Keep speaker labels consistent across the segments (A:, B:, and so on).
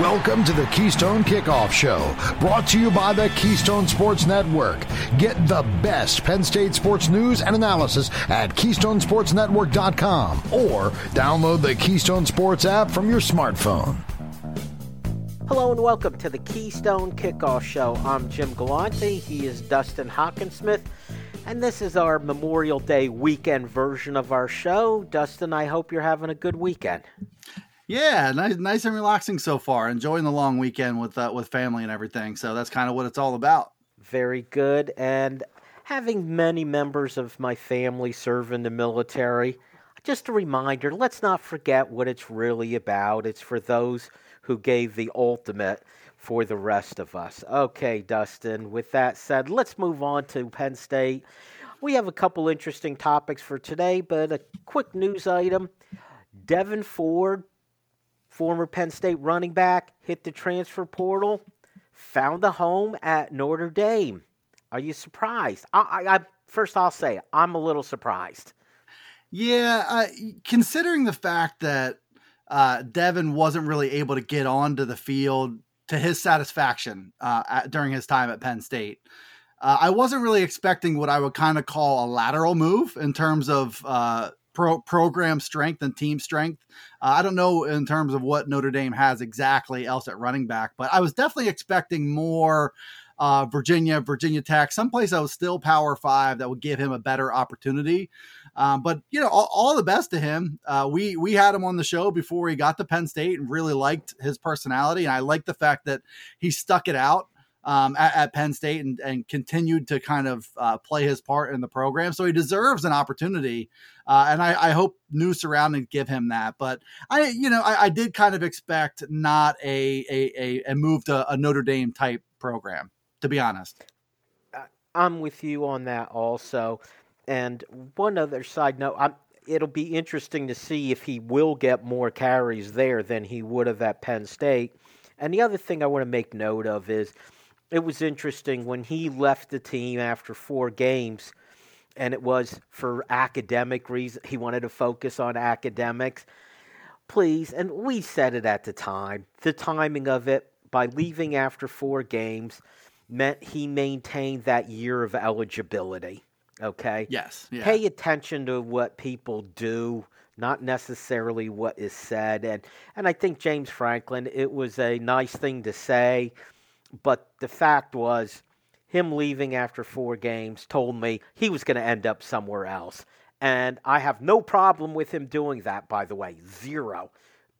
A: Welcome to the Keystone Kickoff Show, brought to you by the Keystone Sports Network. Get the best Penn State sports news and analysis at KeystonesportsNetwork.com or download the Keystone Sports app from your smartphone.
B: Hello and welcome to the Keystone Kickoff Show. I'm Jim Galante. He is Dustin Hockensmith. And this is our Memorial Day weekend version of our show. Dustin, I hope you're having a good weekend.
C: Yeah, nice, nice and relaxing so far. Enjoying the long weekend with uh, with family and everything. So that's kind of what it's all about.
B: Very good. And having many members of my family serve in the military, just a reminder: let's not forget what it's really about. It's for those who gave the ultimate for the rest of us. Okay, Dustin. With that said, let's move on to Penn State. We have a couple interesting topics for today, but a quick news item. Devyn Ford former Penn State running back, hit the transfer portal, found a home at Notre Dame. Are you surprised? I, I, I first I'll say I'm a little surprised.
C: Yeah, uh, considering the fact that uh, Devyn wasn't really able to get onto the field to his satisfaction uh, at, during his time at Penn State. Uh, I wasn't really expecting what I would kind of call a lateral move in terms of uh, pro- program strength and team strength. Uh, I don't know in terms of what Notre Dame has exactly else at running back, but I was definitely expecting more. Uh, Virginia, Virginia Tech, someplace that was still Power Five that would give him a better opportunity. Um, but you know, all, all, the best to him. Uh, we we had him on the show before he got to Penn State and really liked his personality, and I like the fact that he stuck it out um, at, at, Penn State and, and, continued to kind of uh, play his part in the program. So he deserves an opportunity, uh, and I, I, hope new surroundings give him that. But I, you know, I, I did kind of expect not a a, a move to a Notre Dame type program, to be honest.
B: I'm with you on that also. And one other side note, I'm, it'll be interesting to see if he will get more carries there than he would have at Penn State. And the other thing I want to make note of is it was interesting when he left the team after four games, and it was for academic reasons. He wanted to focus on academics. Please, and we said it at the time, the timing of it by leaving after four games meant he maintained that year of eligibility. Okay?
C: Yes.
B: Yeah. Pay attention to what people do not necessarily what is said and and I think James Franklin it was a nice thing to say but the fact was, him leaving after four games told me he was going to end up somewhere else. And I have no problem with him doing that, by the way. Zero.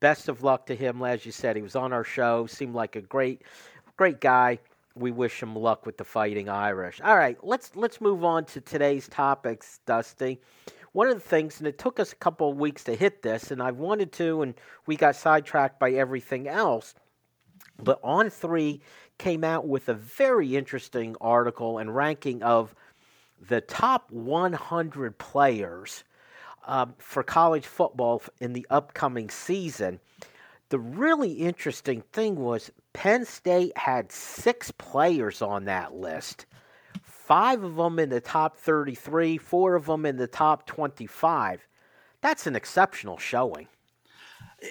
B: Best of luck to him. As you said, he was on our show, seemed like a great, great guy. We wish him luck with the Fighting Irish. All right, let's let's move on to today's topics, Dusty. One of the things, and it took us a couple of weeks to hit this, and I wanted to, and we got sidetracked by everything else. But On3, came out with a very interesting article and ranking of the top 100 players uh, for college football in the upcoming season. The really interesting thing was Penn State had six players on that list. Five of them in the top 33, four of them in the top 25. That's an exceptional showing.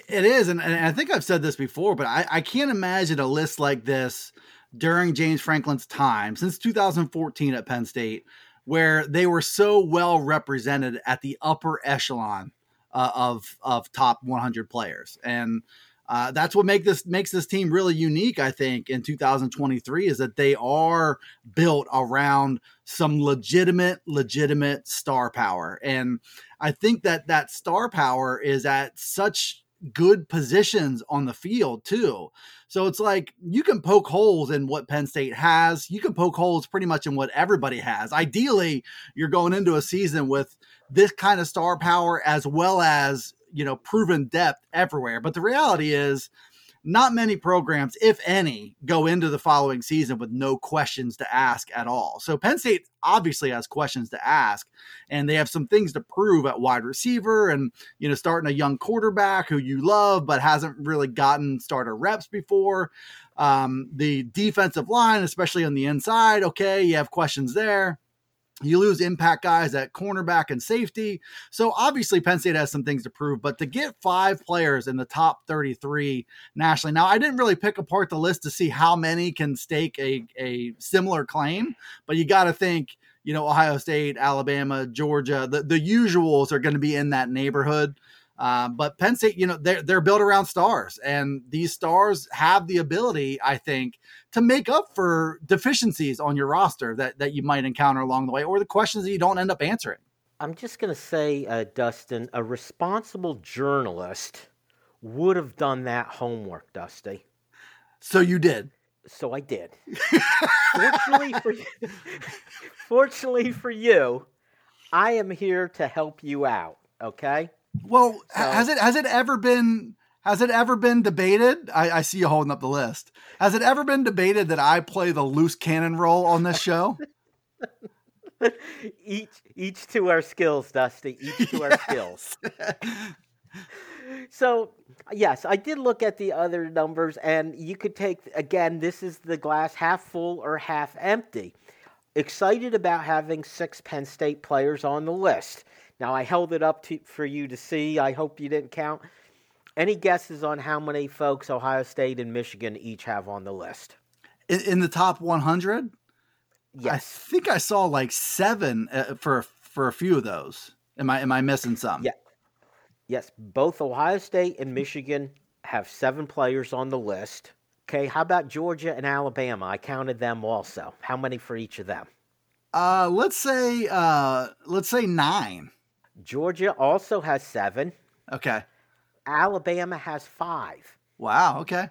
C: It is, and, and I think I've said this before, but I, I can't imagine a list like this during James Franklin's time since 2014 at Penn State, where they were so well represented at the upper echelon uh, of of top 100 players, and uh, that's what make this makes this team really unique. I think in 2023 is that they are built around some legitimate, legitimate star power, and I think that that star power is at such good positions on the field too. So it's like you can poke holes in what Penn State has. You can poke holes pretty much in what everybody has. Ideally, you're going into a season with this kind of star power as well as, you know, proven depth everywhere. But the reality is not many programs, if any, go into the following season with no questions to ask at all. So Penn State obviously has questions to ask, and they have some things to prove at wide receiver and, you know, starting a young quarterback who you love but hasn't really gotten starter reps before. Um, the defensive line, especially on the inside, okay, you have questions there. You lose impact guys at cornerback and safety. So obviously Penn State has some things to prove, but to get five players in the top 33 nationally. Now, I didn't really pick apart the list to see how many can stake a, a similar claim, but you got to think, you know, Ohio State, Alabama, Georgia, the, the usuals are going to be in that neighborhood. Um, but Penn State, you know, they're they're built around stars, and these stars have the ability, I think, to make up for deficiencies on your roster that that you might encounter along the way, or the questions that you don't end up answering.
B: I'm just going to say, uh, Dustin, a responsible journalist would have done that homework, Dusty.
C: So you did.
B: So I did. fortunately for you, fortunately for you, I am here to help you out. Okay.
C: Well, so, has it has it ever been has it ever been debated? I, I, see you holding up the list. Has it ever been debated that I play the loose cannon role on this show?
B: each each to our skills, Dusty. Each to yes. our skills. so yes, I did look at the other numbers, and you could take again. This is the glass half full or half empty. Excited about having six Penn State players on the list. Now, I held it up to, for you to see. I hope you didn't count. Any guesses on how many folks Ohio State and Michigan each have on the list?
C: In, in the top 100?
B: Yes.
C: I think I saw like seven uh, for for a few of those. Am I am I missing some?
B: Yeah. Yes, both Ohio State and Michigan have seven players on the list. Okay, how about Georgia and Alabama? I counted them also. How many for each of them?
C: Uh, let's say uh, let's say nine.
B: Georgia also has seven.
C: Okay.
B: Alabama has five.
C: Wow. Okay.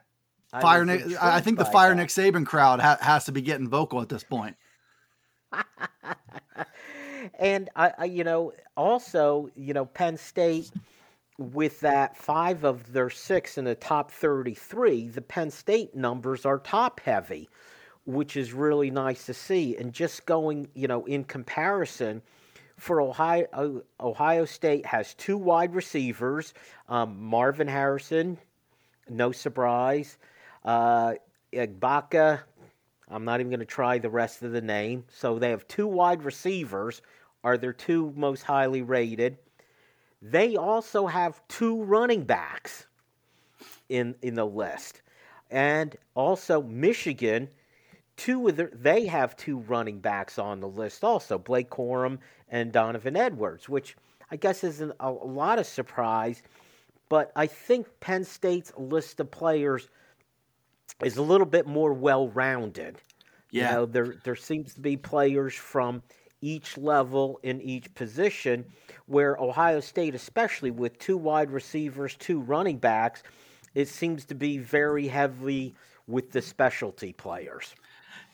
C: I Fire Nick. I think the Fire that. Nick Saban crowd ha- has to be getting vocal at this point.
B: and I, I, you know, also, you know, Penn State with that five of their six in the top 33, the Penn State numbers are top heavy, which is really nice to see. And just going, you know, in comparison, for Ohio, Ohio State has two wide receivers um, Marvin Harrison, no surprise. Uh, Igbaka, I'm not even going to try the rest of the name. So they have two wide receivers, are their two most highly rated. They also have two running backs in, in the list. And also, Michigan two of the, they have two running backs on the list also blake corum and donovan edwards which i guess isn't a, lot of surprise but i think penn state's list of players is a little bit more well-rounded
C: yeah.
B: you know there there seems to be players from each level in each position where ohio state especially with two wide receivers two running backs it seems to be very heavy with the specialty players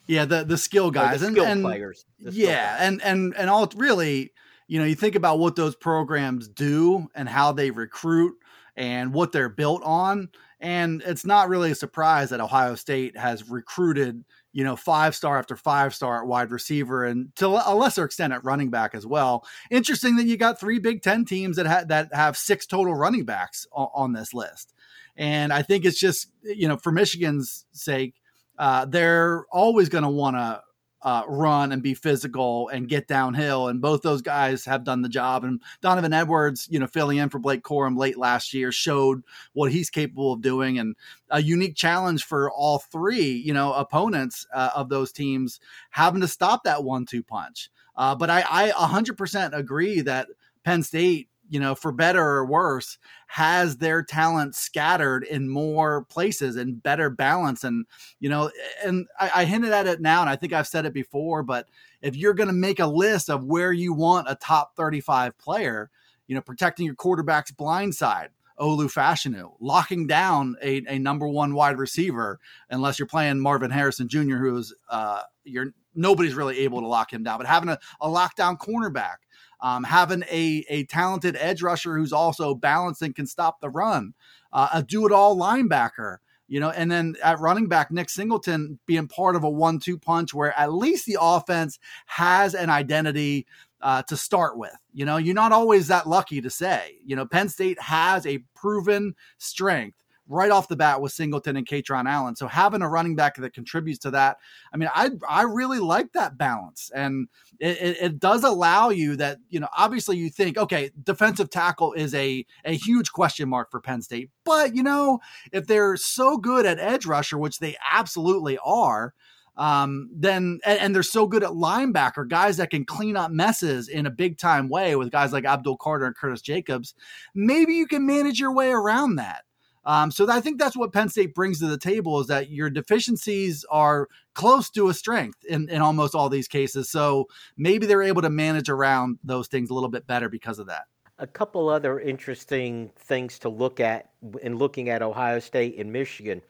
C: yeah, the the skill guys
B: the
C: and,
B: skill
C: and
B: players.
C: yeah,
B: players.
C: and and and all really, you know, you think about what those programs do and how they recruit and what they're built on, and it's not really a surprise that Ohio State has recruited, you know, five star after five star at wide receiver and to a lesser extent at running back as well. Interesting that you got three Big Ten teams that ha- that have six total running backs on, on this list, and I think it's just you know for Michigan's sake uh, they're always going to want to uh, run and be physical and get downhill. And both those guys have done the job. And Donovan Edwards, you know, filling in for Blake Corum late last year, showed what he's capable of doing. And a unique challenge for all three, you know, opponents uh, of those teams having to stop that one-two punch. Uh, but I, I 100% agree that Penn State you know, for better or worse, has their talent scattered in more places and better balance. And, you know, and I, I hinted at it now, and I think I've said it before, but if you're going to make a list of where you want a top 35 player, you know, protecting your quarterback's blind side, Olu Fashanu, locking down a, a number one wide receiver, unless you're playing Marvin Harrison Jr., who's uh, you're nobody's really able to lock him down, but having a, a lockdown cornerback, um, having a, a talented edge rusher who's also balanced and can stop the run, uh, a do it all linebacker, you know, and then at running back, Nick Singleton being part of a one two punch where at least the offense has an identity uh, to start with. You know, you're not always that lucky to say, you know, Penn State has a proven strength right off the bat with Singleton and Kaytron Allen. So having a running back that contributes to that, I mean, I I really like that balance, and it, it, it does allow you that you know obviously you think okay, defensive tackle is a a huge question mark for Penn State, but you know if they're so good at edge rusher, which they absolutely are um, then and, and, they're so good at linebacker, guys that can clean up messes in a big time way with guys like Abdul Carter and Curtis Jacobs. Maybe you can manage your way around that. Um, so I think that's what Penn State brings to the table is that your deficiencies are close to a strength in, in almost all these cases. So maybe they're able to manage around those things a little bit better because of that.
B: A couple other interesting things to look at in looking at Ohio State and Michigan.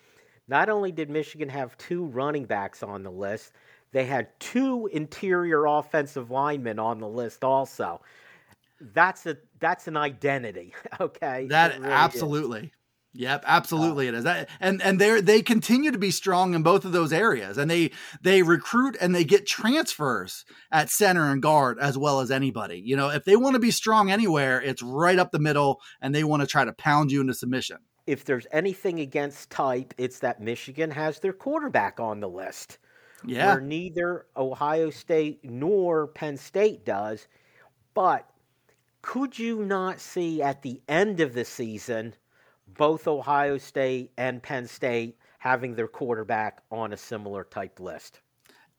B: Not only did Michigan have two running backs on the list, they had two interior offensive linemen on the list also. That's a that's an identity, okay?
C: That really absolutely. Is. Yep, absolutely it is. That, and and they they continue to be strong in both of those areas, and they they recruit and they get transfers at center and guard as well as anybody. You know, if they want to be strong anywhere, it's right up the middle, and they want to try to pound you into submission
B: if there's anything against type, it's that Michigan has their quarterback on the list.
C: Yeah.
B: Where neither Ohio State nor Penn State does. But could you not see at the end of the season both Ohio State and Penn State having their quarterback on a similar type list?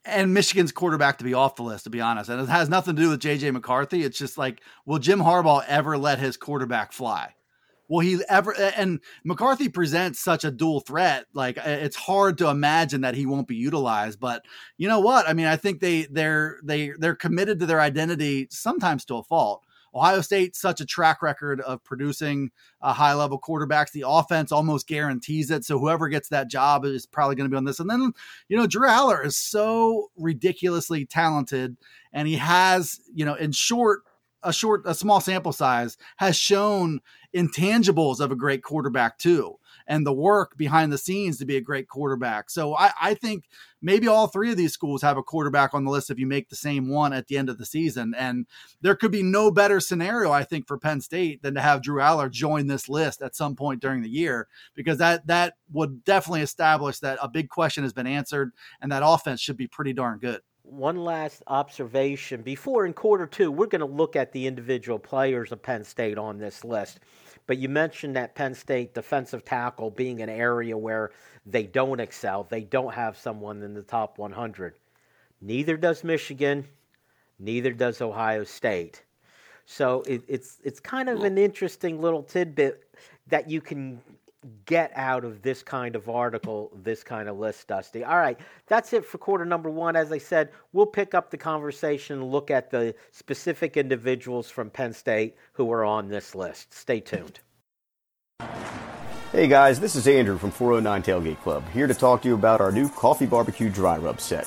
C: and Michigan's quarterback to be off the list, to be honest. And it has nothing to do with JJ McCarthy. It's just like, will Jim Harbaugh ever let his quarterback fly? will he ever and McCarthy presents such a dual threat like it's hard to imagine that he won't be utilized but you know what I mean I think they they're they they're committed to their identity sometimes to a fault Ohio State such a track record of producing uh, high level quarterbacks. The offense almost guarantees it. So whoever gets that job is probably going to be on this. And then you know Drew Allar is so ridiculously talented, and he has you know in short a short a small sample size has shown intangibles of a great quarterback too and the work behind the scenes to be a great quarterback. So I, I think maybe all three of these schools have a quarterback on the list if you make the same one at the end of the season. And there could be no better scenario i think for penn state than to have drew allar join this list at some point during the year because that that would definitely establish that a big question has been answered and that offense should be pretty darn good.
B: One last observation. Before in quarter two, we're going to look at the individual players of Penn State on this list. But you mentioned that Penn State defensive tackle being an area where they don't excel, they don't have someone in the top 100. Neither does Michigan, neither does Ohio State. So it, it's it's kind of an interesting little tidbit that you can get out of this kind of article, this kind of list, Dusty. All right, that's it for quarter number one. As I said, we'll pick up the conversation, look at the specific individuals from Penn State who are on this list. Stay tuned.
D: Hey guys, this is Andrew from 409 Tailgate Club, here to talk to you about our new coffee barbecue dry rub set.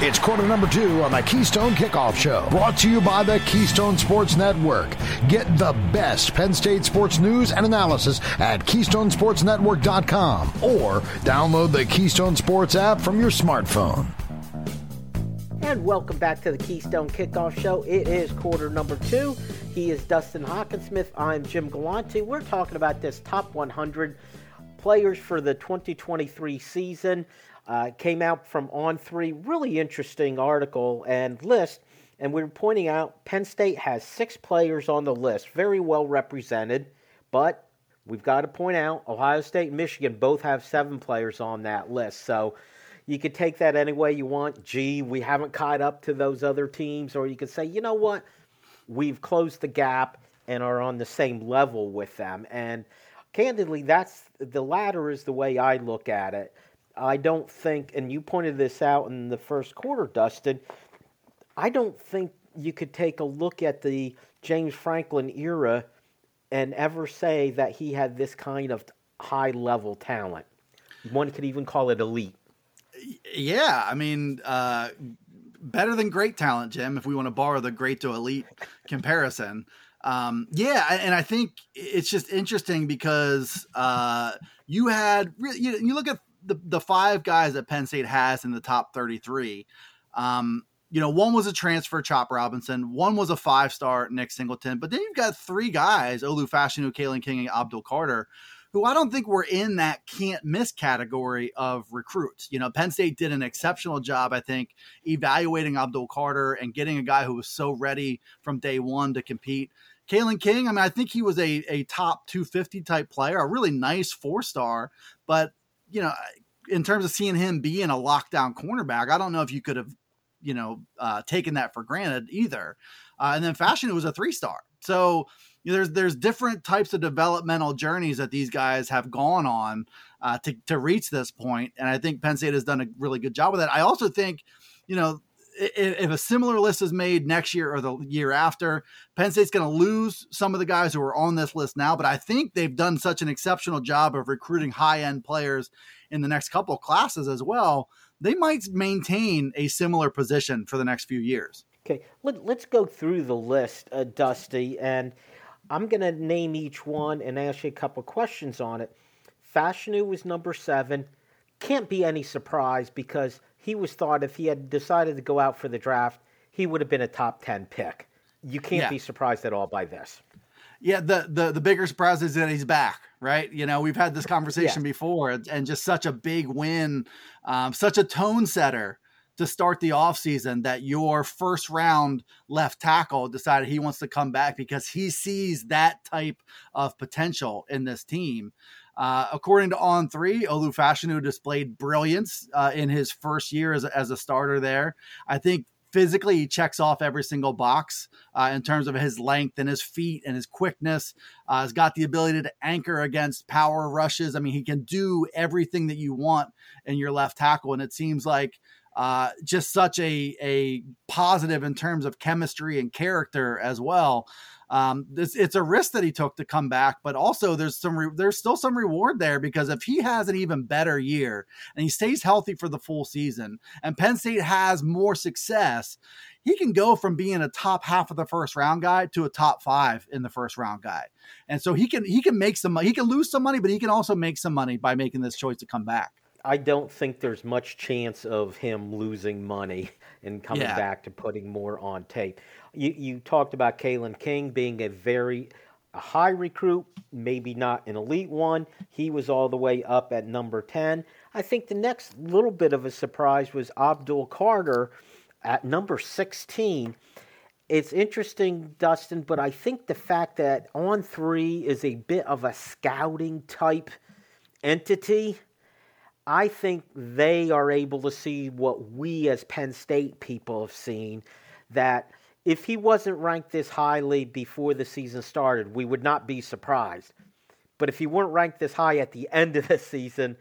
A: It's quarter number two on the Keystone Kickoff Show, brought to you by the Keystone Sports Network. Get the best Penn State sports news and analysis at KeystonesportsNetwork.com or download the Keystone Sports app from your smartphone.
B: And welcome back to the Keystone Kickoff Show. It is quarter number two. He is Dustin Hockensmith. I'm Jim Galante. We're talking about this top 100 players for the 2023 season. Uh, came out from On3, really interesting article and list. And we are pointing out Penn State has six players on the list, very well represented. But we've got to point out Ohio State and Michigan both have seven players on that list. So you could take that any way you want. Gee, we haven't caught up to those other teams. Or you could say, you know what? We've closed the gap and are on the same level with them. And candidly, that's the latter is the way I look at it. I don't think, and you pointed this out in the first quarter, Dustin. I don't think you could take a look at the James Franklin era and ever say that he had this kind of high level talent. One could even call it elite.
C: Yeah, I mean, uh, better than great talent, Jim. If we want to borrow the great to elite comparison, um, yeah, and I think it's just interesting because uh, you had you, you look at the the five guys that Penn State has in the top 33. Um, you know, one was a transfer, Chop Robinson. One was a five star, Nick Singleton. But then you've got three guys, Olu Fashanu, Kalen King, and Abdul Carter, who I don't think were in that can't miss category of recruits. You know, Penn State did an exceptional job, I think, evaluating Abdul Carter and getting a guy who was so ready from day one to compete. Kalen King, I mean, I think he was a, a top 250 type player, a really nice four star, but you know, in terms of seeing him being a lockdown cornerback, I don't know if you could have, you know, uh, taken that for granted either. Uh, and then Fashanu it was a three star. So you know, there's there's different types of developmental journeys that these guys have gone on uh, to to reach this point, and I think Penn State has done a really good job with that. I also think, you know, if a similar list is made next year or the year after, Penn State's going to lose some of the guys who are on this list now. But I think they've done such an exceptional job of recruiting high end players in the next couple of classes as well. They might maintain a similar position for the next few years.
B: Okay, Let, us go through the list, uh, Dusty, and I'm going to name each one and ask you a couple questions on it. Fashanu was number seven. Can't be any surprise because he was thought if he had decided to go out for the draft, he would have been a top 10 pick. You can't yeah. be surprised at all by this.
C: Yeah, the, the the bigger surprise is that he's back, right? You know, we've had this conversation yeah. before, and just such a big win, um, such a tone setter to start the offseason that your first round left tackle decided he wants to come back because he sees that type of potential in this team. Uh, according to On3, Olu Fashanu displayed brilliance uh, in his first year as a, as a starter there. I think physically he checks off every single box uh, in terms of his length and his feet and his quickness. Uh, has got the ability to anchor against power rushes. I mean he can do everything that you want in your left tackle. And it seems like uh, just such a a positive in terms of chemistry and character as well um, this, it's a risk that he took to come back, but also there's some re- there's still some reward there because if he has an even better year and he stays healthy for the full season, and Penn State has more success, he can go from being a top half of the first round guy to a top five in the first round guy, and so he can he can make some he can lose some money, but he can also make some money by making this choice to come back.
B: I don't think there's much chance of him losing money and coming yeah. back to putting more on tape. You, you talked about Kalen King being a very a high recruit, maybe not an elite one. He was all the way up at number 10. I think the next little bit of a surprise was Abdul Carter at number 16. It's interesting, Dustin, but I think the fact that On3 is a bit of a scouting type entity I think they are able to see what we as Penn State people have seen that if he wasn't ranked this highly before the season started, we would not be surprised. But if he weren't ranked this high at the end of the season,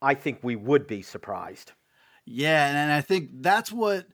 B: I think we would be surprised.
C: Yeah, and I think that's what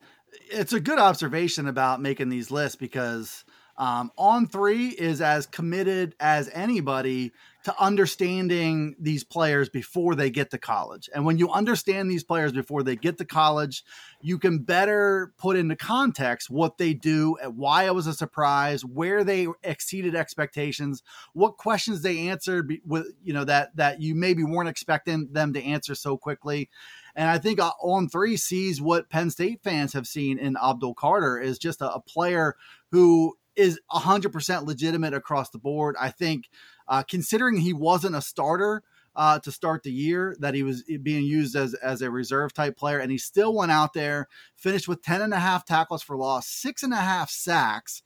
C: it's a good observation about making these lists because Um, On3 is as committed as anybody to understanding these players before they get to college. And when you understand these players before they get to college, you can better put into context what they do, and why it was a surprise, where they exceeded expectations, what questions they answered with, you know, that that you maybe weren't expecting them to answer so quickly. And I think uh, On3 sees what Penn State fans have seen in Abdul Carter is just a, a player who is 100% legitimate across the board. I think uh, considering he wasn't a starter uh, to start the year, that he was being used as, as a reserve type player, and he still went out there, finished with 10 and a half tackles for loss, six and a half sacks,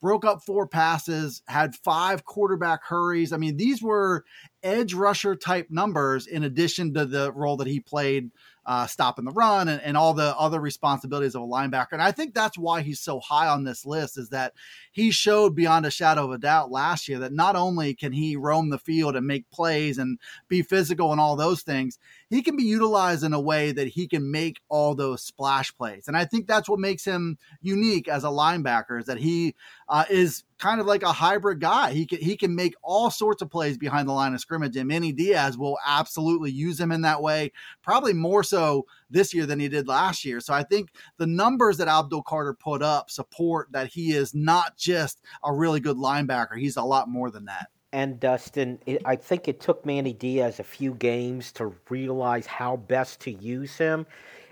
C: broke up four passes, had five quarterback hurries. I mean, these were edge rusher type numbers in addition to the role that he played uh, stopping the run and, and all the other responsibilities of a linebacker. And I think that's why he's so high on this list is that he showed beyond a shadow of a doubt last year that not only can he roam the field and make plays and be physical and all those things, he can be utilized in a way that he can make all those splash plays. And I think that's what makes him unique as a linebacker is that he uh, is kind of like a hybrid guy. He can he can make all sorts of plays behind the line of scrimmage, and Manny Diaz will absolutely use him in that way. Probably more so this year than he did last year. So I think the numbers that Abdul Carter put up support that he is not just a really good linebacker. He's a lot more than that.
B: And Dustin, it, I think it took Manny Diaz a few games to realize how best to use him.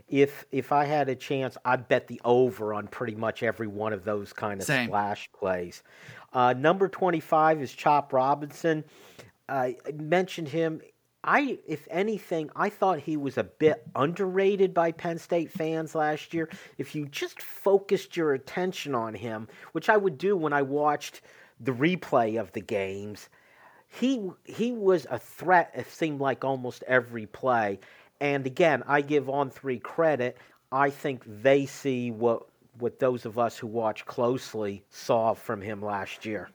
B: If if I had a chance, I'd bet the over on pretty much every one of those kind of Same. splash plays. Uh, number twenty five is Chop Robinson. I mentioned him. I, if anything, I thought he was a bit underrated by Penn State fans last year. If you just focused your attention on him, which I would do when I watched the replay of the games, he he was a threat. It seemed like almost every play. And again, I give On3 credit. I think they see what what those of us who watch closely saw from him last year.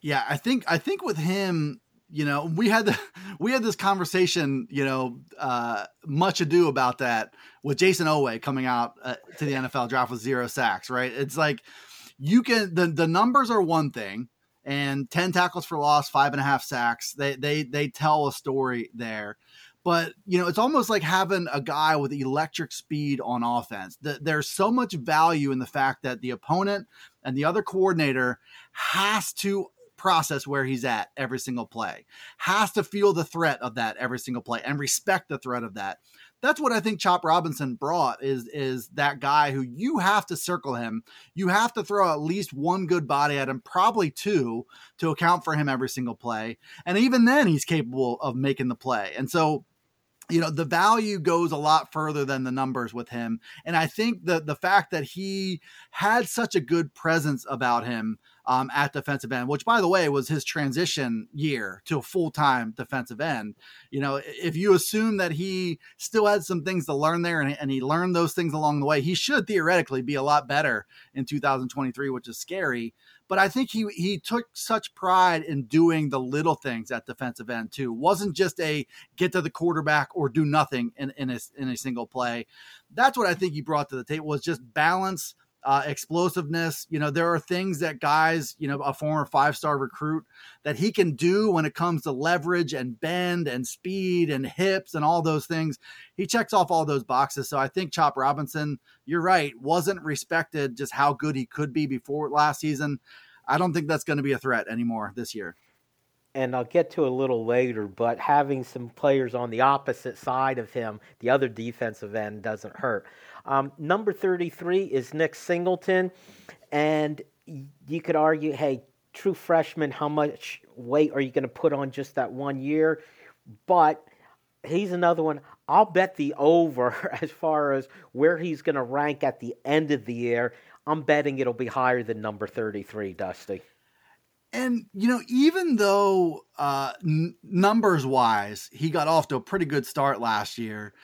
C: Yeah, I think I think with him, you know, we had the we had this conversation, you know, uh, much ado about that with Jayson Oweh coming out uh, to the NFL draft with zero sacks, right? It's like you can the the numbers are one thing, and ten tackles for loss, five and a half sacks. They they they tell a story there. But you know, it's almost like having a guy with electric speed on offense. There's so much value in the fact that the opponent and the other coordinator has to process where he's at every single play, has to feel the threat of that every single play and respect the threat of that that's what I think Chop Robinson brought is is that guy who you have to circle him. You have to throw at least one good body at him, probably two, to account for him every single play. And even then he's capable of making the play. And so you know the value goes a lot further than the numbers with him and i think the the fact that he had such a good presence about him um, at defensive end, which by the way was his transition year to a full time defensive end. You know, if you assume that he still had some things to learn there and, and he learned those things along the way, he should theoretically be a lot better in 2023, which is scary. But I think he he took such pride in doing the little things at defensive end too. wasn't just a get to the quarterback or do nothing in, in a in a single play. That's what I think he brought to the table was just balance uh, explosiveness. You know, there are things that guys, you know, a former five star recruit that he can do when it comes to leverage and bend and speed and hips and all those things. He checks off all those boxes. So I think Chop Robinson, you're right, wasn't respected just how good he could be before last season. I don't think that's going to be a threat anymore this year
B: and I'll get to a little later, but having some players on the opposite side of him, the other defensive end, doesn't hurt. Um, number 33 is Nick Singleton. And you could argue, hey, true freshman, how much weight are you going to put on just that one year? But he's another one. I'll bet the over as far as where he's going to rank at the end of the year. I'm betting it'll be higher than number 33, Dusty.
C: And you know, even though uh, n- numbers wise, he got off to a pretty good start last year,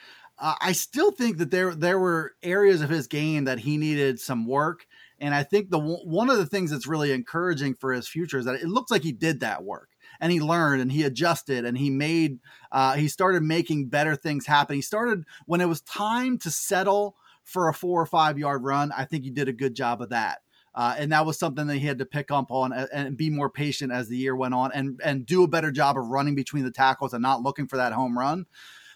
C: uh, I still think that there there were areas of his game that he needed some work. And I think the one of the things that's really encouraging for his future is that it looks like he did that work and he learned and he adjusted and he made uh, he started making better things happen. He started when it was time to settle for a four or five yard run. I think he did a good job of that. Uh, and that was something that he had to pick up on and, and, be more patient as the year went on and, and do a better job of running between the tackles and not looking for that home run.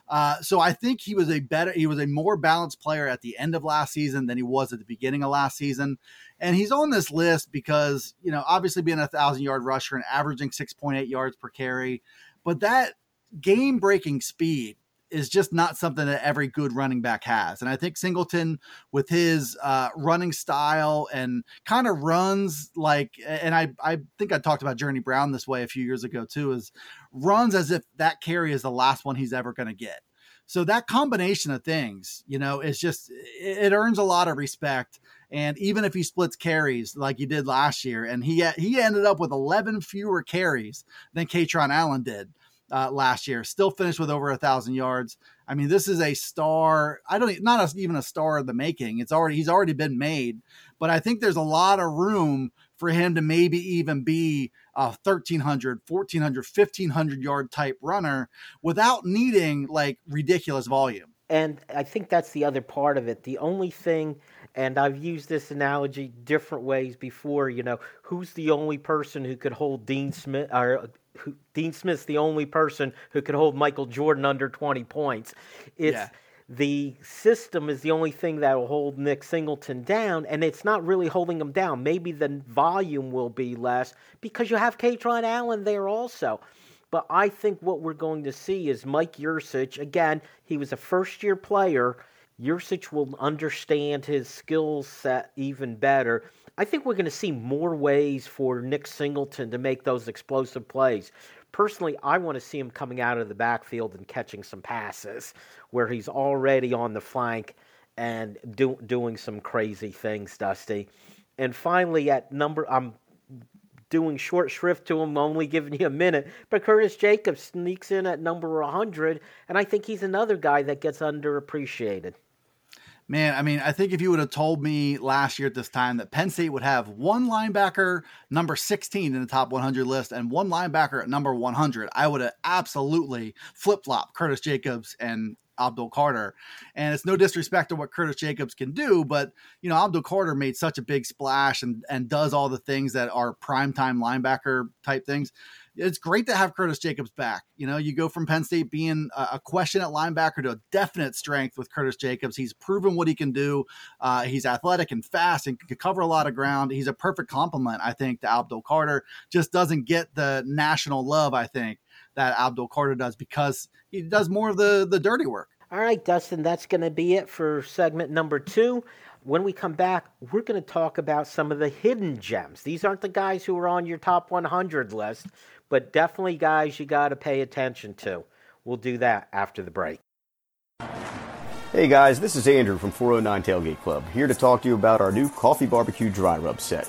C: Uh, so I think he was a better, he was a more balanced player at the end of last season than he was at the beginning of last season. And he's on this list because, you know, obviously being a thousand yard rusher and averaging 6.8 yards per carry, but that game breaking speed is just not something that every good running back has. And I think Singleton, with his uh, running style and kind of runs like, and I, I think I talked about Journey Brown this way a few years ago too, is runs as if that carry is the last one he's ever going to get. So that combination of things, you know, is just, it, it earns a lot of respect. And even if he splits carries like he did last year, and he he ended up with 11 fewer carries than Kaytron Allen did uh, last year. Still finished with over a thousand yards. I mean, this is a star. I don't not a, even a star of the making. It's already he's already been made, but I think there's a lot of room for him to maybe even be a 1300 1400 1500 yard type runner without needing like ridiculous volume
B: and i think that's the other part of it the only thing and I've used this analogy different ways before. You know, who's the only person who could hold Dean Smith or who, Dean Smith's the only person who could hold Michael Jordan under 20 points. It's yeah. The system is the only thing that will hold Nick Singleton down, and it's not really holding him down. Maybe the volume will be less because you have Kaytron Allen there also. But I think what we're going to see is Mike Yurcich. Again, he was a first year player. Yurcich will understand his skill set even better I think we're going to see more ways for Nick Singleton to make those explosive plays. Personally, I want to see him coming out of the backfield and catching some passes where he's already on the flank and do, doing some crazy things, Dusty. And finally, at number, I'm doing short shrift to him, only giving you a minute. But Curtis Jacobs sneaks in at number 100, and I think he's another guy that gets underappreciated.
C: Man, I mean, I think if you would have told me last year at this time that Penn State would have one linebacker number 16 in the top 100 list and one linebacker at number 100, I would have absolutely flip flop Curtis Jacobs and Abdul Carter. And it's no disrespect to what Curtis Jacobs can do, but you know, Abdul Carter made such a big splash and and does all the things that are primetime linebacker type things it's great to have Curtis Jacobs back. You know, you go from Penn State being a, question at linebacker to a definite strength with Curtis Jacobs. He's proven what he can do. Uh, he's athletic and fast and can cover a lot of ground. He's a perfect complement, I think, to Abdul Carter. Just doesn't get the national love, I think, that Abdul Carter does because he does more of the the dirty work.
B: All right, Dustin, that's going to be it for segment number two when we come back, we're going to talk about some of the hidden gems. These aren't the guys who are on your top 100 list but definitely guys you got to pay attention to. We'll do that after the break.
D: Hey guys, this is Andrew from 409 Tailgate Club, here to talk to you about our new coffee barbecue dry rub set.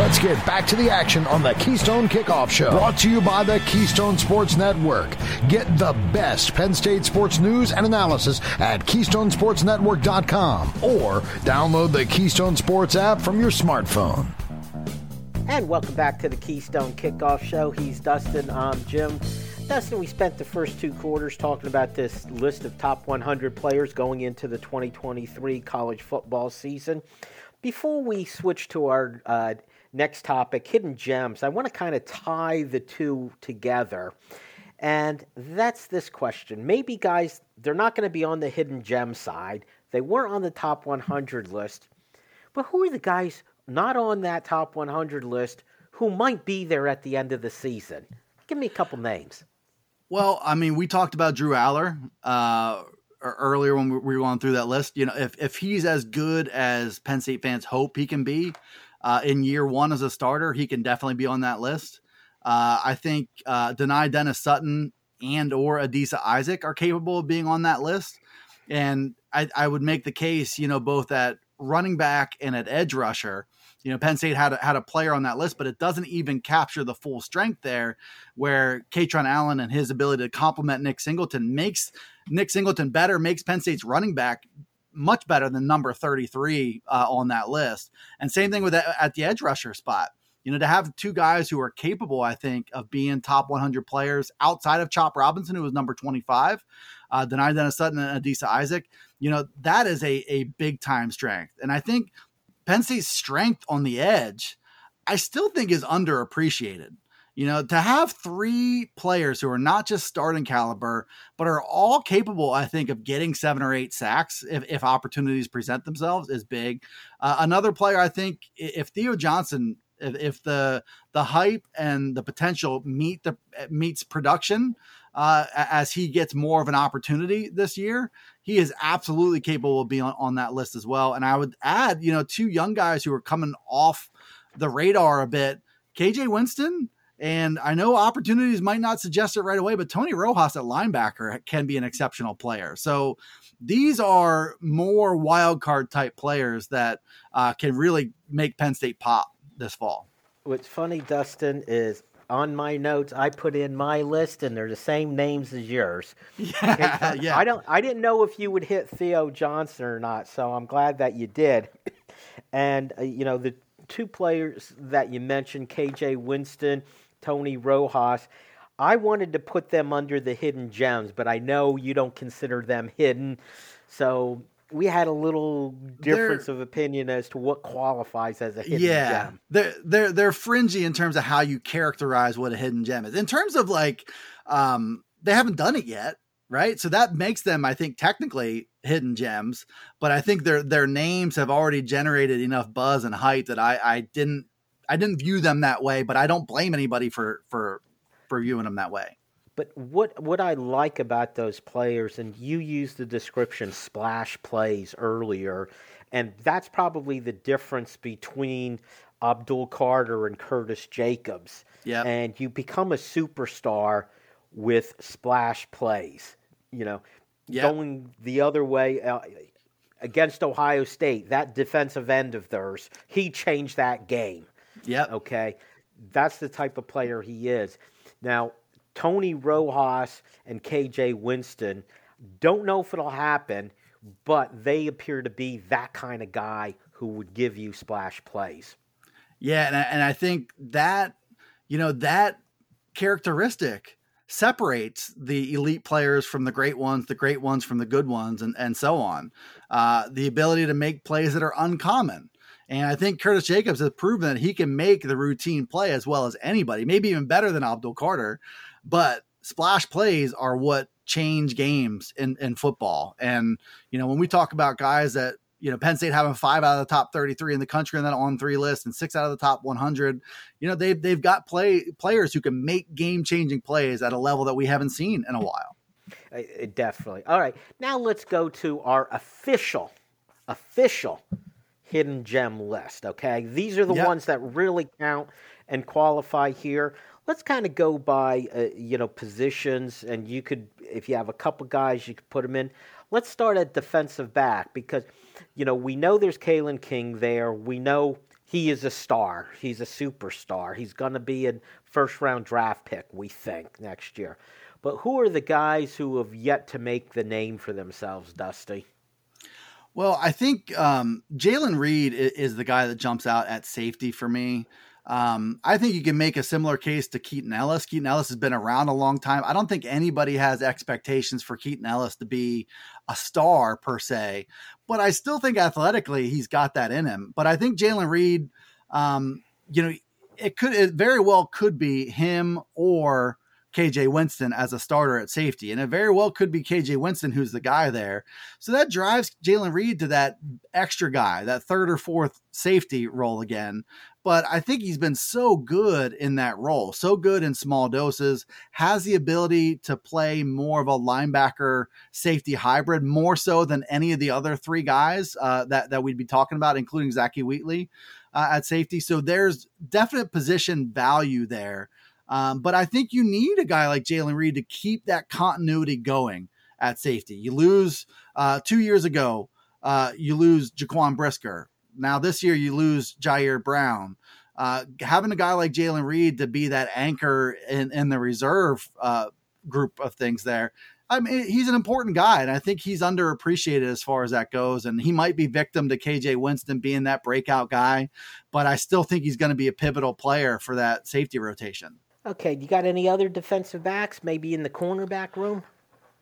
A: Let's get back to the action on the Keystone Kickoff Show. Brought to you by the Keystone Sports Network. Get the best Penn State sports news and analysis at KeystoneSportsNetwork.com or download the Keystone Sports app from your smartphone.
B: And welcome back to the Keystone Kickoff Show. He's Dustin. I'm Jim. Dustin, we spent the first two quarters talking about this list of top 100 players going into the 2023 college football season. Before we switch to our uh, next topic, hidden gems, I want to kind of tie the two together. And that's this question. Maybe, guys, they're not going to be on the hidden gem side. They weren't on the top 100 list. But who are the guys not on that top 100 list who might be there at the end of the season? Give me a couple names.
C: Well, I mean, we talked about Drew Allar uh, earlier when we were going through that list. You know, if, if he's as good as Penn State fans hope he can be uh, in year one as a starter, he can definitely be on that list. Uh, I think uh, Dani Dennis Sutton and or Adisa Isaac are capable of being on that list. And I, I would make the case, you know, both at running back and at edge rusher – you know, Penn State had a, had a player on that list, but it doesn't even capture the full strength there, where Kaytron Allen and his ability to complement Nick Singleton makes Nick Singleton better, makes Penn State's running back much better than number 33 uh, on that list. And same thing with at the edge rusher spot. You know, to have two guys who are capable, I think, of being top 100 players outside of Chop Robinson, who was number 25, uh, Dani Dennis Sutton and Adisa Isaac, you know, that is a, a big time strength. And I think – Penn State's strength on the edge, I still think is underappreciated. You know, to have three players who are not just starting caliber, but are all capable, I think, of getting seven or eight sacks if, if opportunities present themselves is big. Uh, another player, I think, if Theo Johnson, if, if, the the hype and the potential meet the meets production, uh, as he gets more of an opportunity this year, he is absolutely capable of being on, on that list as well. And I would add, you know, two young guys who are coming off the radar a bit, KJ Winston. And I know opportunities might not suggest it right away, but Tony Rojas at linebacker can be an exceptional player. So these are more wild card type players that uh, can really make Penn State pop this fall.
B: What's funny, Dustin, is on my notes, I put in my list, and they're the same names as yours.
C: Yeah, yeah.
B: I don't. I didn't know if you would hit Theo Johnson or not, so I'm glad that you did. And uh, you know the two players that you mentioned, KJ Winston, Tony Rojas. I wanted to put them under the hidden gems, but I know you don't consider them hidden. So we had a little difference they're, of opinion as to what qualifies as a hidden
C: yeah,
B: gem.
C: They're they're they're fringy in terms of how you characterize what a hidden gem is. In terms of like um they haven't done it yet, right? So that makes them, I think, technically hidden gems. But I think their their names have already generated enough buzz and hype that I I didn't I didn't view them that way, but I don't blame anybody for for for viewing them that way.
B: But what what I like about those players, and you used the description splash plays earlier, and that's probably the difference between Abdul Carter and Curtis Jacobs.
C: Yeah.
B: And you become a superstar with splash plays. You know, yep. going the other way uh, against Ohio State, that defensive end of theirs, he changed that game.
C: Yeah.
B: Okay. That's the type of player he is. Now, Tony Rojas and KJ Winston. Don't know if it'll happen, but they appear to be that kind of guy who would give you splash plays.
C: Yeah, and I, and I think that you know that characteristic separates the elite players from the great ones, the great ones from the good ones, and and so on. Uh, the ability to make plays that are uncommon. And I think Curtis Jacobs has proven that he can make the routine play as well as anybody, maybe even better than Abdul Carter. But splash plays are what change games in, in football. And, you know, when we talk about guys that, you know, Penn State having five out of the top 33 in the country and then On3 list and six out of the top 100, you know, they've, they've got play players who can make game changing plays at a level that we haven't seen in a while.
B: Definitely. All right. Now let's go to our official, official hidden gem list. Okay. These are the yep. ones that really count and qualify here let's kind of go by uh, you know positions, and you could if you have a couple guys, you could put them in. Let's start at defensive back because you know we know there's Kalen King there. We know he is a star. He's a superstar. He's going to be a first round draft pick, we think, next year. But who are the guys who have yet to make the name for themselves, Dusty?
C: Well, I think um, Jaylen Reed is the guy that jumps out at safety for me. Um, I think you can make a similar case to Keaton Ellis. Keaton Ellis has been around a long time. I don't think anybody has expectations for Keaton Ellis to be a star per se, but I still think athletically he's got that in him. But I think Jalen Reed, um, you know, it could it very well could be him or KJ Winston as a starter at safety. And it very well could be KJ Winston who's the guy there. So that drives Jalen Reed to that extra guy, that third or fourth safety role again. But I think he's been so good in that role, so good in small doses, has the ability to play more of a linebacker safety hybrid, more so than any of the other three guys uh, that, that we'd be talking about, including Zakee Wheatley uh, at safety. So there's definite position value there um, but I think you need a guy like Jaylen Reed to keep that continuity going at safety. You lose uh, two years ago, uh, you lose Jaquan Brisker. Now this year you lose Ji'Ayir Brown. Uh, having a guy like Jaylen Reed to be that anchor in, in the reserve uh, group of things there. I mean, he's an important guy, and I think he's underappreciated as far as that goes. And he might be victim to KJ Winston being that breakout guy, but I still think he's going to be a pivotal player for that safety rotation.
B: Okay, you got any other defensive backs, maybe in the cornerback room?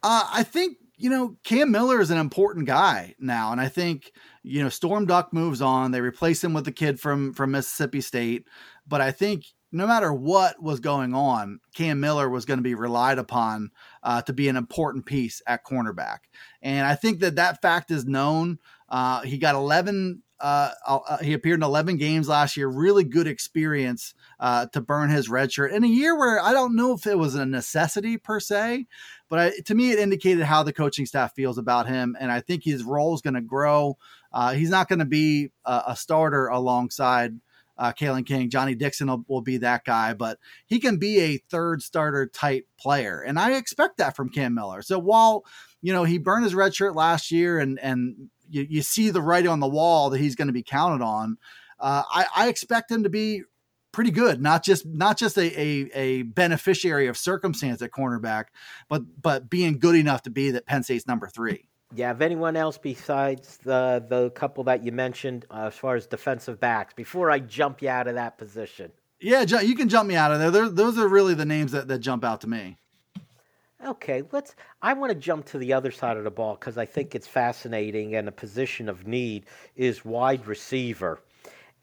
C: Uh, I think you know Cam Miller is an important guy now, and I think you know Storm Duck moves on. They replace him with the kid from from Mississippi State, but I think no matter what was going on, Cam Miller was going to be relied upon uh, to be an important piece at cornerback, and I think that that fact is known. Uh, he got 11 uh, uh, he appeared in 11 games last year. Really good experience uh, to burn his red shirt in a year where I don't know if it was a necessity per se, but I, to me it indicated how the coaching staff feels about him, and I think his role is going to grow. Uh, he's not going to be a, a, starter alongside uh, Kalen King. Johnny Dixon will, will, be that guy, but he can be a third starter type player, and I expect that from Cam Miller. So while you know he burned his red shirt last year and and you, you see the writing on the wall that he's going to be counted on. Uh, I, I, expect him to be pretty good, not just not just a, a, a beneficiary of circumstance at cornerback, but but being good enough to be that Penn State's number three.
B: Yeah, if anyone else besides the the couple that you mentioned uh, as far as defensive backs, before I jump you out of that position.
C: Yeah, you can jump me out of there. They're, those are really the names that, that jump out to me.
B: Okay, let's. I want to jump to the other side of the ball because I think it's fascinating and a position of need is wide receiver.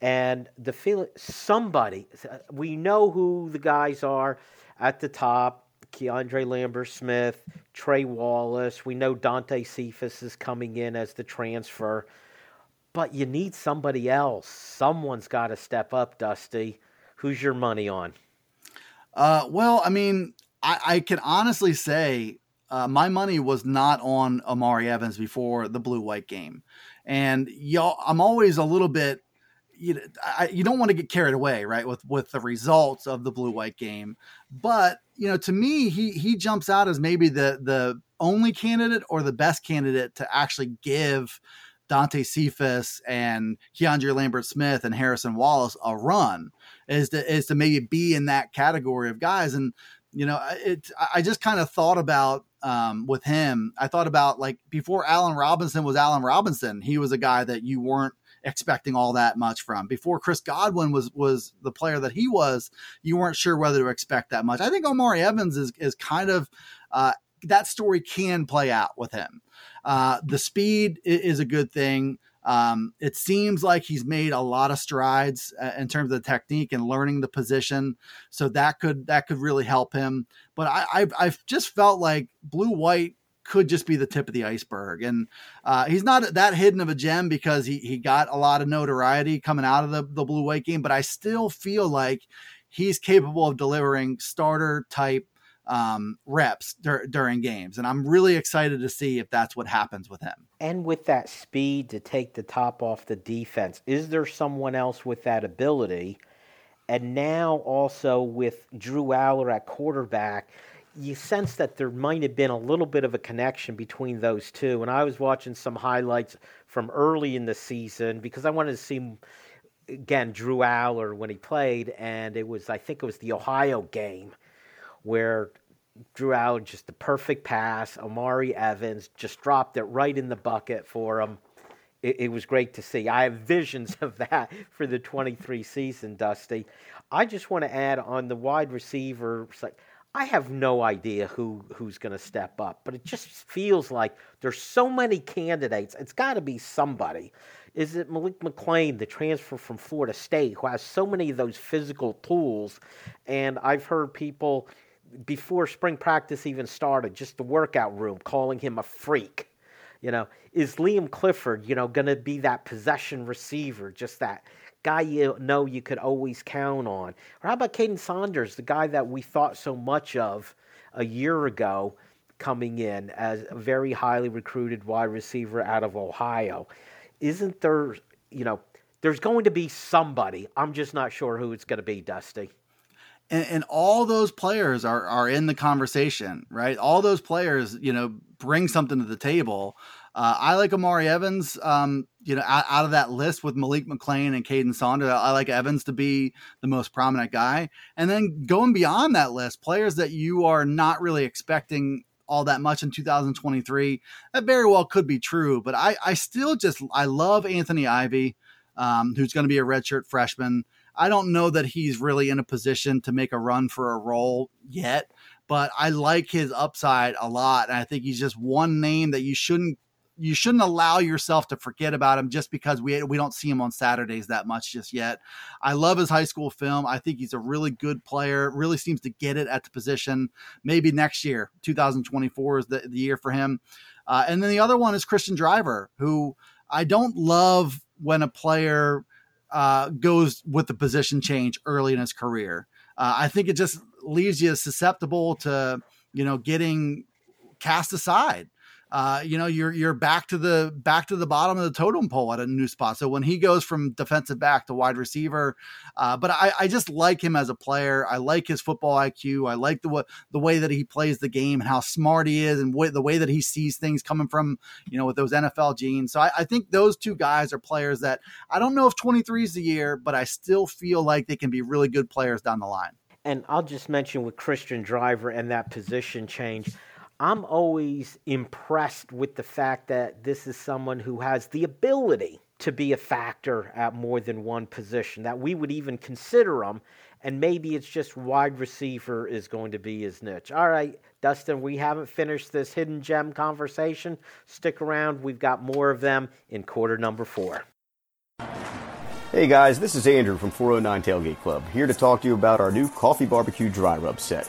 B: And the feeling, somebody, we know who the guys are at the top Keandre Lambert Smith, Trey Wallace. We know Dante Cephas is coming in as the transfer. But you need somebody else. Someone's got to step up, Dusty. Who's your money on?
C: Uh, well, I mean, I, I can honestly say uh, my money was not on Omari Evans before the blue white game, and y'all, I'm always a little bit. You, I, you don't want to get carried away, right, with with the results of the blue white game, but you know, to me, he he jumps out as maybe the the only candidate or the best candidate to actually give Dante Cephas and Keandre Lambert Smith and Harrison Wallace a run is to is to maybe be in that category of guys. And you know, it, I just kind of thought about um, with him. I thought about like before Allen Robinson was Allen Robinson, he was a guy that you weren't expecting all that much from. Before Chris Godwin was was the player that he was, you weren't sure whether to expect that much. I think Omari Evans is is kind of uh, that story can play out with him. Uh, the speed is a good thing. Um, it seems like he's made a lot of strides uh, in terms of the technique and learning the position, so that could that could really help him. But I, I've, I've just felt like blue white could just be the tip of the iceberg, and uh, he's not that hidden of a gem because he he got a lot of notoriety coming out of the the blue white game. But I still feel like he's capable of delivering starter type um, reps dur- during games. And I'm really excited to see if that's what happens with him.
B: And with that speed to take the top off the defense, is there someone else with that ability? And now also with Drew Allar at quarterback, you sense that there might have been a little bit of a connection between those two. And I was watching some highlights from early in the season because I wanted to see again Drew Allar when he played, and it was I think it was the Ohio game where Drew out just the perfect pass. Omari Evans just dropped it right in the bucket for him. it, it, was great to see. I have visions of that for the 23 season, Dusty. I just want to add on the wide receiver. I have no idea who who's going to step up, but it just feels like there's so many candidates. It's got to be somebody. Is it Malik McClain, the transfer from Florida State, who has so many of those physical tools? And I've heard people before spring practice even started, just the workout room, calling him a freak. You know, is Liam Clifford, you know, going to be that possession receiver, just that guy you know you could always count on? Or how about Kaden Saunders, the guy that we thought so much of a year ago coming in as a very highly recruited wide receiver out of Ohio? Isn't there, you know, there's going to be somebody. I'm just not sure who it's going to be, Dusty
C: and, and, all those players are are in the conversation, right? All those players, you know, bring something to the table. Uh, I like Omari Evans, um, you know, out, out, of that list with Malik McClain and Kaden Saunders. I like Evans to be the most prominent guy, and then going beyond that list, players that you are not really expecting all that much in 2023. That very well could be true, but I, I still just I love Anthony Ivey, um, who's going to be a redshirt freshman. I don't know that he's really in a position to make a run for a role yet, but I like his upside a lot. And I think he's just one name that you shouldn't you shouldn't allow yourself to forget about him just because we we don't see him on Saturdays that much just yet. I love his high school film. I think he's a really good player. Really seems to get it at the position. Maybe next year, 2024 is the, the year for him. Uh, and then the other one is Christian Driver, who I don't love when a player uh, goes with the position change early in his career. Uh, I think it just leaves you susceptible to you know getting cast aside uh, you know, you're you're back to the back to the bottom of the totem pole at a new spot. So when he goes from defensive back to wide receiver, uh, but I, I just like him as a player. I like his football IQ. I like the the way that he plays the game and how smart he is, and the way that he sees things coming from you know with those NFL genes. So I, I think those two guys are players that I don't know if 23 is the year, but I still feel like they can be really good players down the line.
B: And I'll just mention with Christian Driver and that position change. I'm always impressed with the fact that this is someone who has the ability to be a factor at more than one position, that we would even consider him. And maybe it's just wide receiver is going to be his niche. All right, Dustin, we haven't finished this hidden gem conversation. Stick around, we've got more of them in quarter number four.
D: Hey guys, this is Andrew from 409 Tailgate Club, here to talk to you about our new coffee barbecue dry rub set.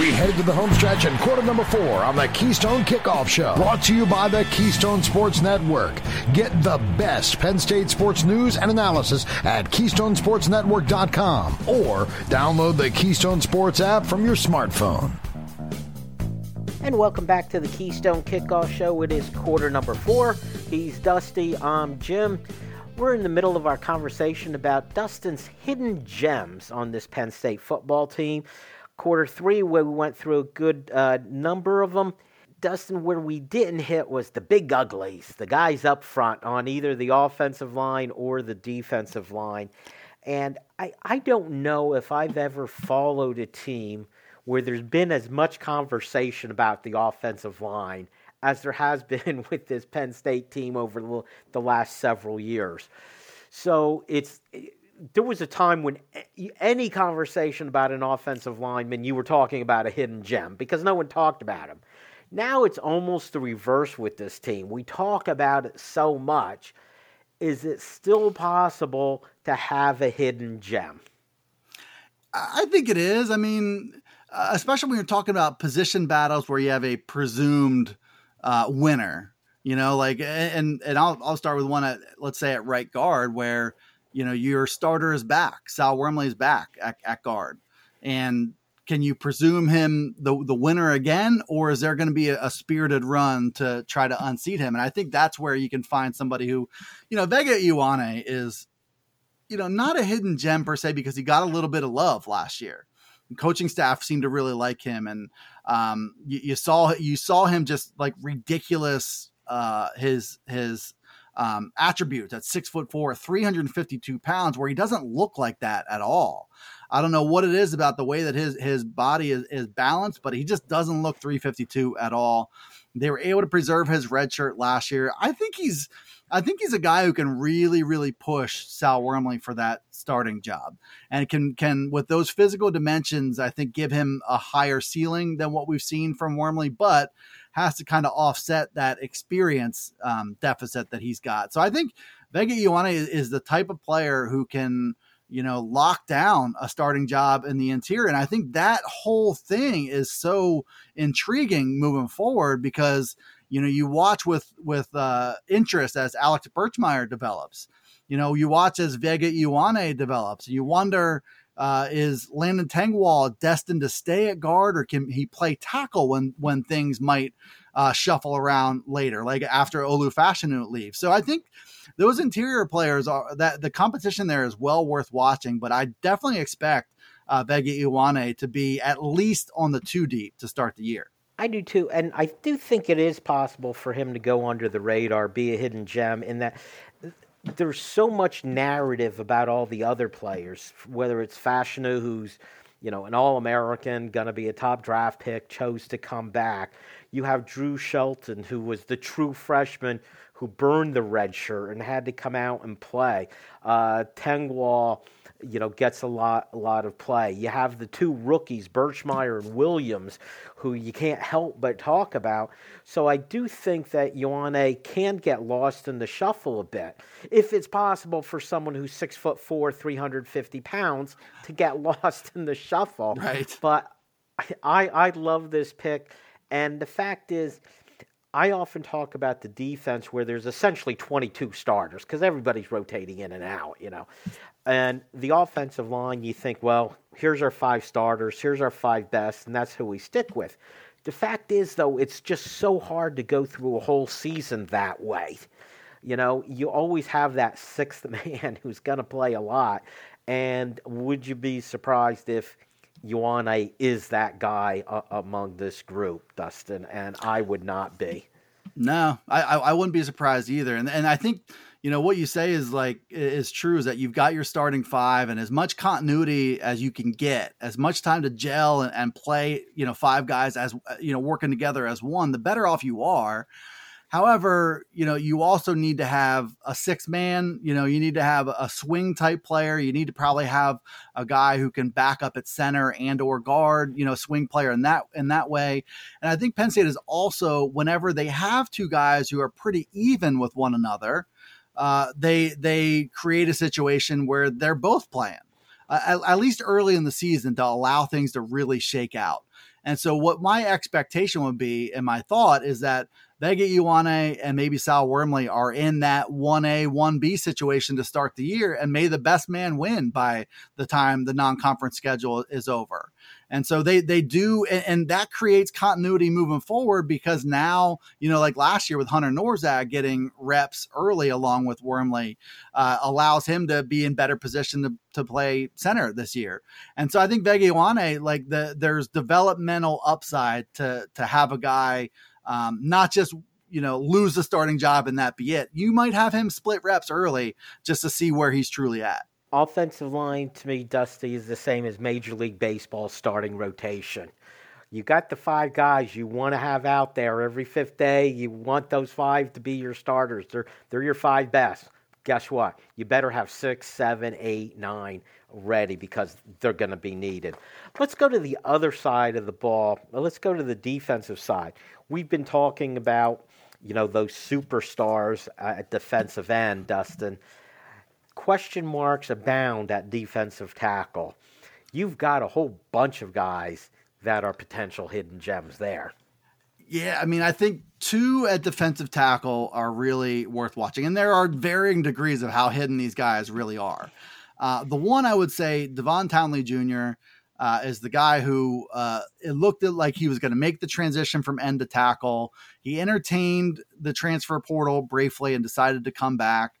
A: We head to the home stretch in quarter number four on the Keystone Kickoff Show. Brought to you by the Keystone Sports Network. Get the best Penn State sports news and analysis at KeystonesportsNetwork.com or download the Keystone Sports app from your smartphone.
B: And welcome back to the Keystone Kickoff Show. It is quarter number four. He's Dusty. I'm Jim. We're in the middle of our conversation about Dustin's hidden gems on this Penn State football team quarter three, where we went through a good uh, number of them. Dustin, where we didn't hit was the big uglies, the guys up front on either the offensive line or the defensive line. And I, I don't know if I've ever followed a team where there's been as much conversation about the offensive line as there has been with this Penn State team over the last several years. So it's there was a time when any conversation about an offensive lineman, you were talking about a hidden gem because no one talked about him. Now it's almost the reverse with this team. We talk about it so much. Is it still possible to have a hidden gem?
C: I think it is. I mean, uh, especially when you're talking about position battles where you have a presumed uh, winner. You know, like and and I'll I'll start with one at let's say at right guard where you know your starter is back, Sal Wormley is back at, at guard, and can you presume him the the winner again, or is there going to be a, a, spirited run to try to unseat him? And I think that's where you can find somebody who, you know, Vega Ioane is, you know, not a hidden gem per se because he got a little bit of love last year coaching staff seemed to really like him, and um, you, you, saw you saw him just like ridiculous uh, his his um, attributes at six foot four, 352 pounds, where he doesn't look like that at all. I don't know what it is about the way that his his body is, is balanced, but he just doesn't look 352 at all. They were able to preserve his red shirt last year. I think he's I think he's a guy who can really, really push Sal Wormley for that starting job, and can can with those physical dimensions, I think give him a higher ceiling than what we've seen from Wormley, but has to kind of offset that experience um, deficit that he's got. So I think Vega Ioane is, is the type of player who can you know, lock down a starting job in the interior. And I think that whole thing is so intriguing moving forward because you know you watch with with uh, interest as Alex Birchmeier develops. You know you watch as Vega Ioane develops. You wonder uh, is Landon Tengwall destined to stay at guard or can he play tackle when when things might uh, shuffle around later, like after Olu Fashanu leaves? So I think those interior players are that the competition there is well worth watching. But I definitely expect uh, Ioane to be at least on the two deep to start the year.
B: I do too, and I do think it is possible for him to go under the radar, be a hidden gem, in that there's so much narrative about all the other players, whether it's Fashanu, who's you know an All-American, going to be a top draft pick, chose to come back. You have Drew Shelton, who was the true freshman who burned the red shirt and had to come out and play. Uh, you know, gets a lot a lot of play. You have the two rookies, Birchmeier and Williams, who you can't help but talk about. So I do think that Ioane can get lost in the shuffle a bit. If it's possible for someone who's six foot four, three hundred fifty pounds, to get lost in the shuffle.
C: Right.
B: But I I love this pick, and the fact is. I often talk about the defense where there's essentially 22 starters because everybody's rotating in and out, you know. And the offensive line, you think, well, here's our five starters, here's our five best, and that's who we stick with. The fact is, though, it's just so hard to go through a whole season that way. You know, you always have that sixth man who's going to play a lot. And would you be surprised if Ioane is that guy uh, among this group, Dustin? And I would not be.
C: No, I, I wouldn't be surprised either. And and I think you know what you say is like is true is that you've got your starting five and as much continuity as you can get as much time to gel and, and play you know five guys as uh, you know working together as one the better off you are However, you know, you also need to have a six man, you know, you need to have a swing type player. You need to probably have a guy who can back up at center and or guard, you know, swing player in that in that way. And I think Penn State is also whenever they have two guys who are pretty even with one another, uh, they they create a situation where they're both playing. Uh, at, at least early in the season to allow things to really shake out. And so, what my expectation would be, and my thought is that Vega Ioane and maybe Sal Wormley are in that 1A, 1B situation to start the year, and may the best man win by the time the non conference schedule is over. And so they they do, and, and, that creates continuity moving forward because now, you know, like last year with Hunter Nourzad getting reps early along with Wormley, uh, allows him to be in better position to, to play center this year. And so I think Vega Ioane, like the there's developmental upside to to have a guy um, not just you know lose the starting job and that be it. You might have him split reps early just to see where he's truly at.
B: Offensive line to me, Dusty, is the same as Major League Baseball starting rotation. You got the five guys you want to have out there every fifth day. You want those five to be your starters. They're they're your five best. Guess what? You better have six, seven, eight, nine ready because they're going to be needed. Let's go to the other side of the ball. Let's go to the defensive side. We've been talking about you know those superstars uh, at defensive end, Dustin question marks abound at defensive tackle. You've got a whole bunch of guys that are potential hidden gems there.
C: Yeah, I mean, I think two at defensive tackle are really worth watching, and there are varying degrees of how hidden these guys really are. Uh, the one I would say, Devon Townley Jr. Uh, is the guy who uh, it looked like he was going to make the transition from end to tackle. He entertained the transfer portal briefly and decided to come back.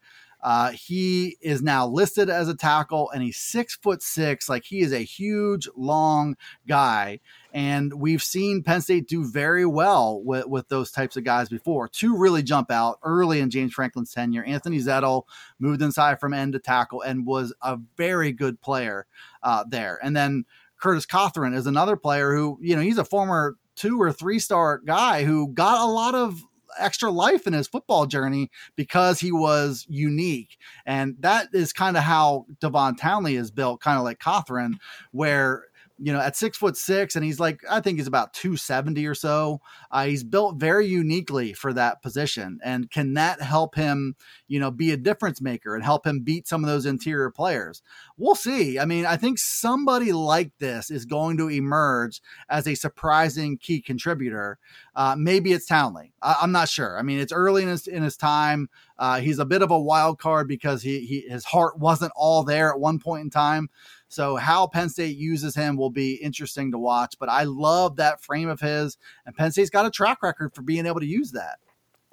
C: Uh, he is now listed as a tackle and he's six foot six. Like he is a huge, long guy. And we've seen Penn State do very well with, with those types of guys before. Two really jump out early in James Franklin's tenure. Anthony Zettel moved inside from end to tackle and was a very good player uh, there. And then Curtis Cothren is another player who, you know, he's a former two or three star guy who got a lot of extra life in his football journey because he was unique. And that is kind of how Devon Townley is built, kind of like Cothren, where you know, at six foot six, and he's like, I think he's about 270 or so. Uh, he's built very uniquely for that position. And can that help him, you know, be a difference maker and help him beat some of those interior players? We'll see. I mean, I think somebody like this is going to emerge as a surprising key contributor. Uh, maybe it's Townley. I, am not sure. I mean, it's early in his, in his time. Uh, he's a bit of a wild card because he, he his heart wasn't all there at one point in time. So how Penn State uses him will be interesting to watch. But I love that frame of his, and Penn State's got a track record for being able to use that.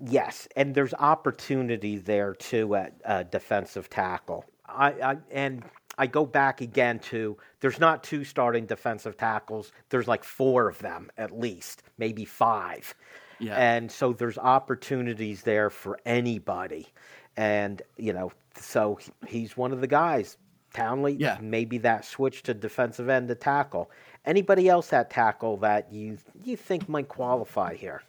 B: Yes, and there's opportunity there too at uh, defensive tackle. I, I and I go back again to there's not two starting defensive tackles. There's like four of them at least, maybe five. Yeah. And so there's opportunities there for anybody. And, you know, so he's one of the guys Townley, yeah. maybe that switch to defensive end to tackle. Anybody else at tackle that you you think might qualify here?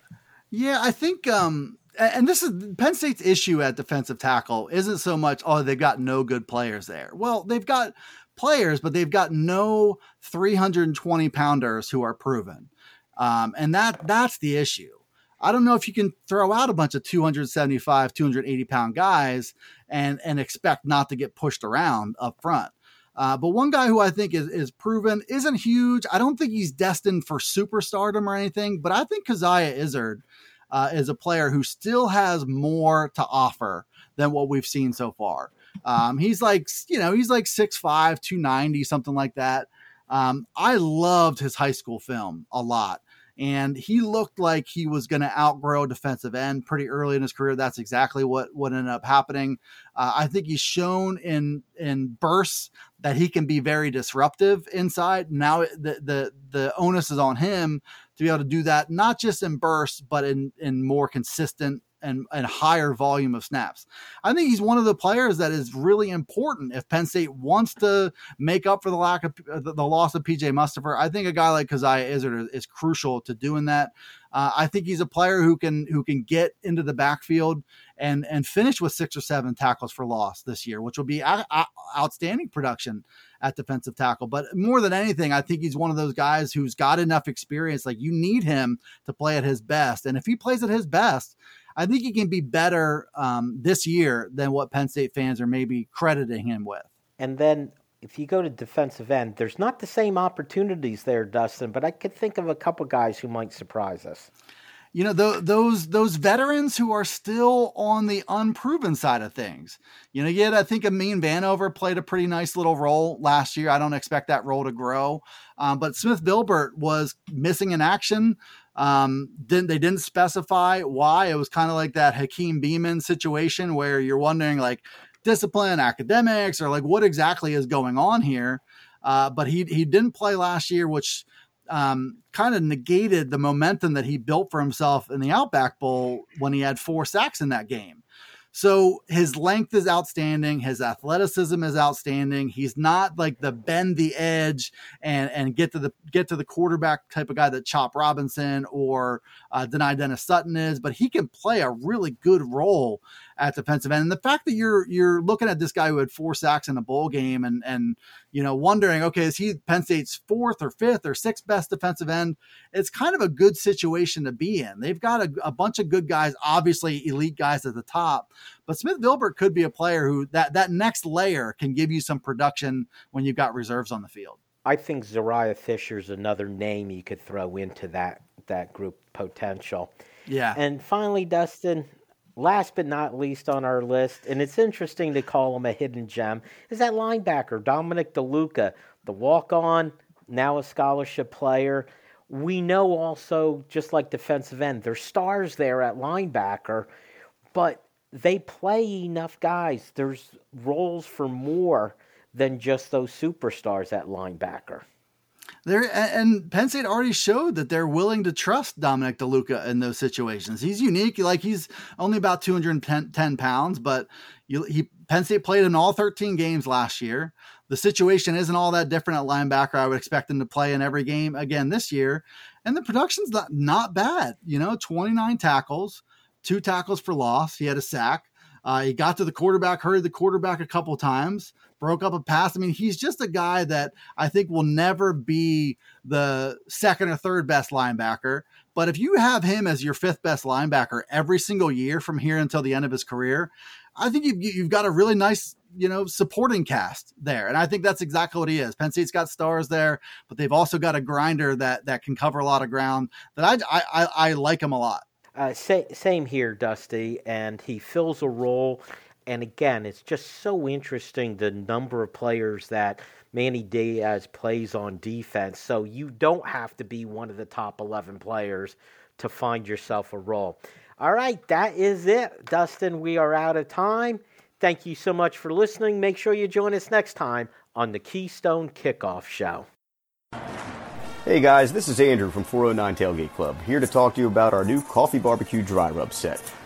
C: Yeah, I think um and this is Penn State's issue at defensive tackle isn't so much oh they've got no good players there. Well, they've got players, but they've got no 320 pounders who are proven. Um, and that that's the issue. I don't know if you can throw out a bunch of 275, 280 pound guys and and expect not to get pushed around up front. Uh, but one guy who I think is, is proven isn't huge. I don't think he's destined for superstardom or anything, but I think Coziah Izzard uh, is a player who still has more to offer than what we've seen so far. Um, he's like, you know, he's like 6'5, 290, something like that. Um, I loved his high school film a lot and he looked like he was going to outgrow defensive end pretty early in his career. That's exactly what what ended up happening. Uh, I think he's shown in in bursts that he can be very disruptive inside. Now the the the onus is on him to be able to do that, not just in bursts, but in in more consistent and, and higher volume of snaps. I think he's one of the players that is really important if Penn State wants to make up for the lack of the, the loss of PJ Mustipher. I think a guy like Coziah Izzard is, is crucial to doing that. Uh, I think he's a player who can who can get into the backfield and and finish with six or seven tackles for loss this year, which will be a, a, outstanding production at defensive tackle. But more than anything, I think he's one of those guys who's got enough experience. Like you need him to play at his best, and if he plays at his best, I think he can be better um, this year than what Penn State fans are maybe crediting him with.
B: And then if you go to defensive end, there's not the same opportunities there, Dustin, but I could think of a couple guys who might surprise us.
C: You know, th- those those veterans who are still on the unproven side of things. You know, yet I think Amin Vanover played a pretty nice little role last year. I don't expect that role to grow. Um, but Smith Vilbert was missing in action um, didn't they didn't specify why? It was kind of like that Hakeem Beamon situation where you're wondering like discipline, academics, or like what exactly is going on here. Uh, but he he didn't play last year, which um, kind of negated the momentum that he built for himself in the Outback Bowl when he had four sacks in that game. So his length is outstanding. His athleticism is outstanding. He's not like the bend the edge and and get to the get to the quarterback type of guy that Chop Robinson or uh, Dennis Sutton is, but he can play a really good role at defensive end. And the fact that you're you're looking at this guy who had four sacks in a bowl game and and you know wondering, okay, is he Penn State's fourth or fifth or sixth best defensive end? It's kind of a good situation to be in. They've got a, a bunch of good guys, obviously elite guys at the top, but Smith Vilbert could be a player who that that next layer can give you some production when you've got reserves on the field.
B: I think Zuriah Fisher's another name you could throw into that that group potential.
C: Yeah.
B: And finally, Dustin, last but not least on our list, and it's interesting to call him a hidden gem, is that linebacker, Dominic DeLuca, the walk on, now a scholarship player. We know also, just like defensive end, there's stars there at linebacker, but they play enough guys. There's roles for more than just those superstars at linebacker.
C: There and Penn State already showed that they're willing to trust Dominic DeLuca in those situations. He's unique, like he's only about 210 pounds, but you, he Penn State played in all 13 games last year. The situation isn't all that different at linebacker. I would expect him to play in every game again this year, and the production's not not bad. You know, 29 tackles, two tackles for loss. He had a sack. Uh, he got to the quarterback, hurried the quarterback a couple times, broke up a pass. I mean, he's just a guy that I think will never be the second or third best linebacker. But if you have him as your fifth best linebacker every single year from here until the end of his career, I think you've, you've got a really nice, you know, supporting cast there. And I think that's exactly what he is. Penn State's got stars there, but they've also got a grinder that that can cover a lot of ground. That I I, I like him a lot.
B: Uh, say, same here, Dusty, and he fills a role. And again, it's just so interesting the number of players that Manny Diaz plays on defense. So you don't have to be one of the top 11 players to find yourself a role. All right, that is it. Dustin, we are out of time. Thank you so much for listening. Make sure you join us next time on the Keystone Kickoff Show.
D: Hey guys, this is Andrew from 409 Tailgate Club, here to talk to you about our new coffee barbecue dry rub set.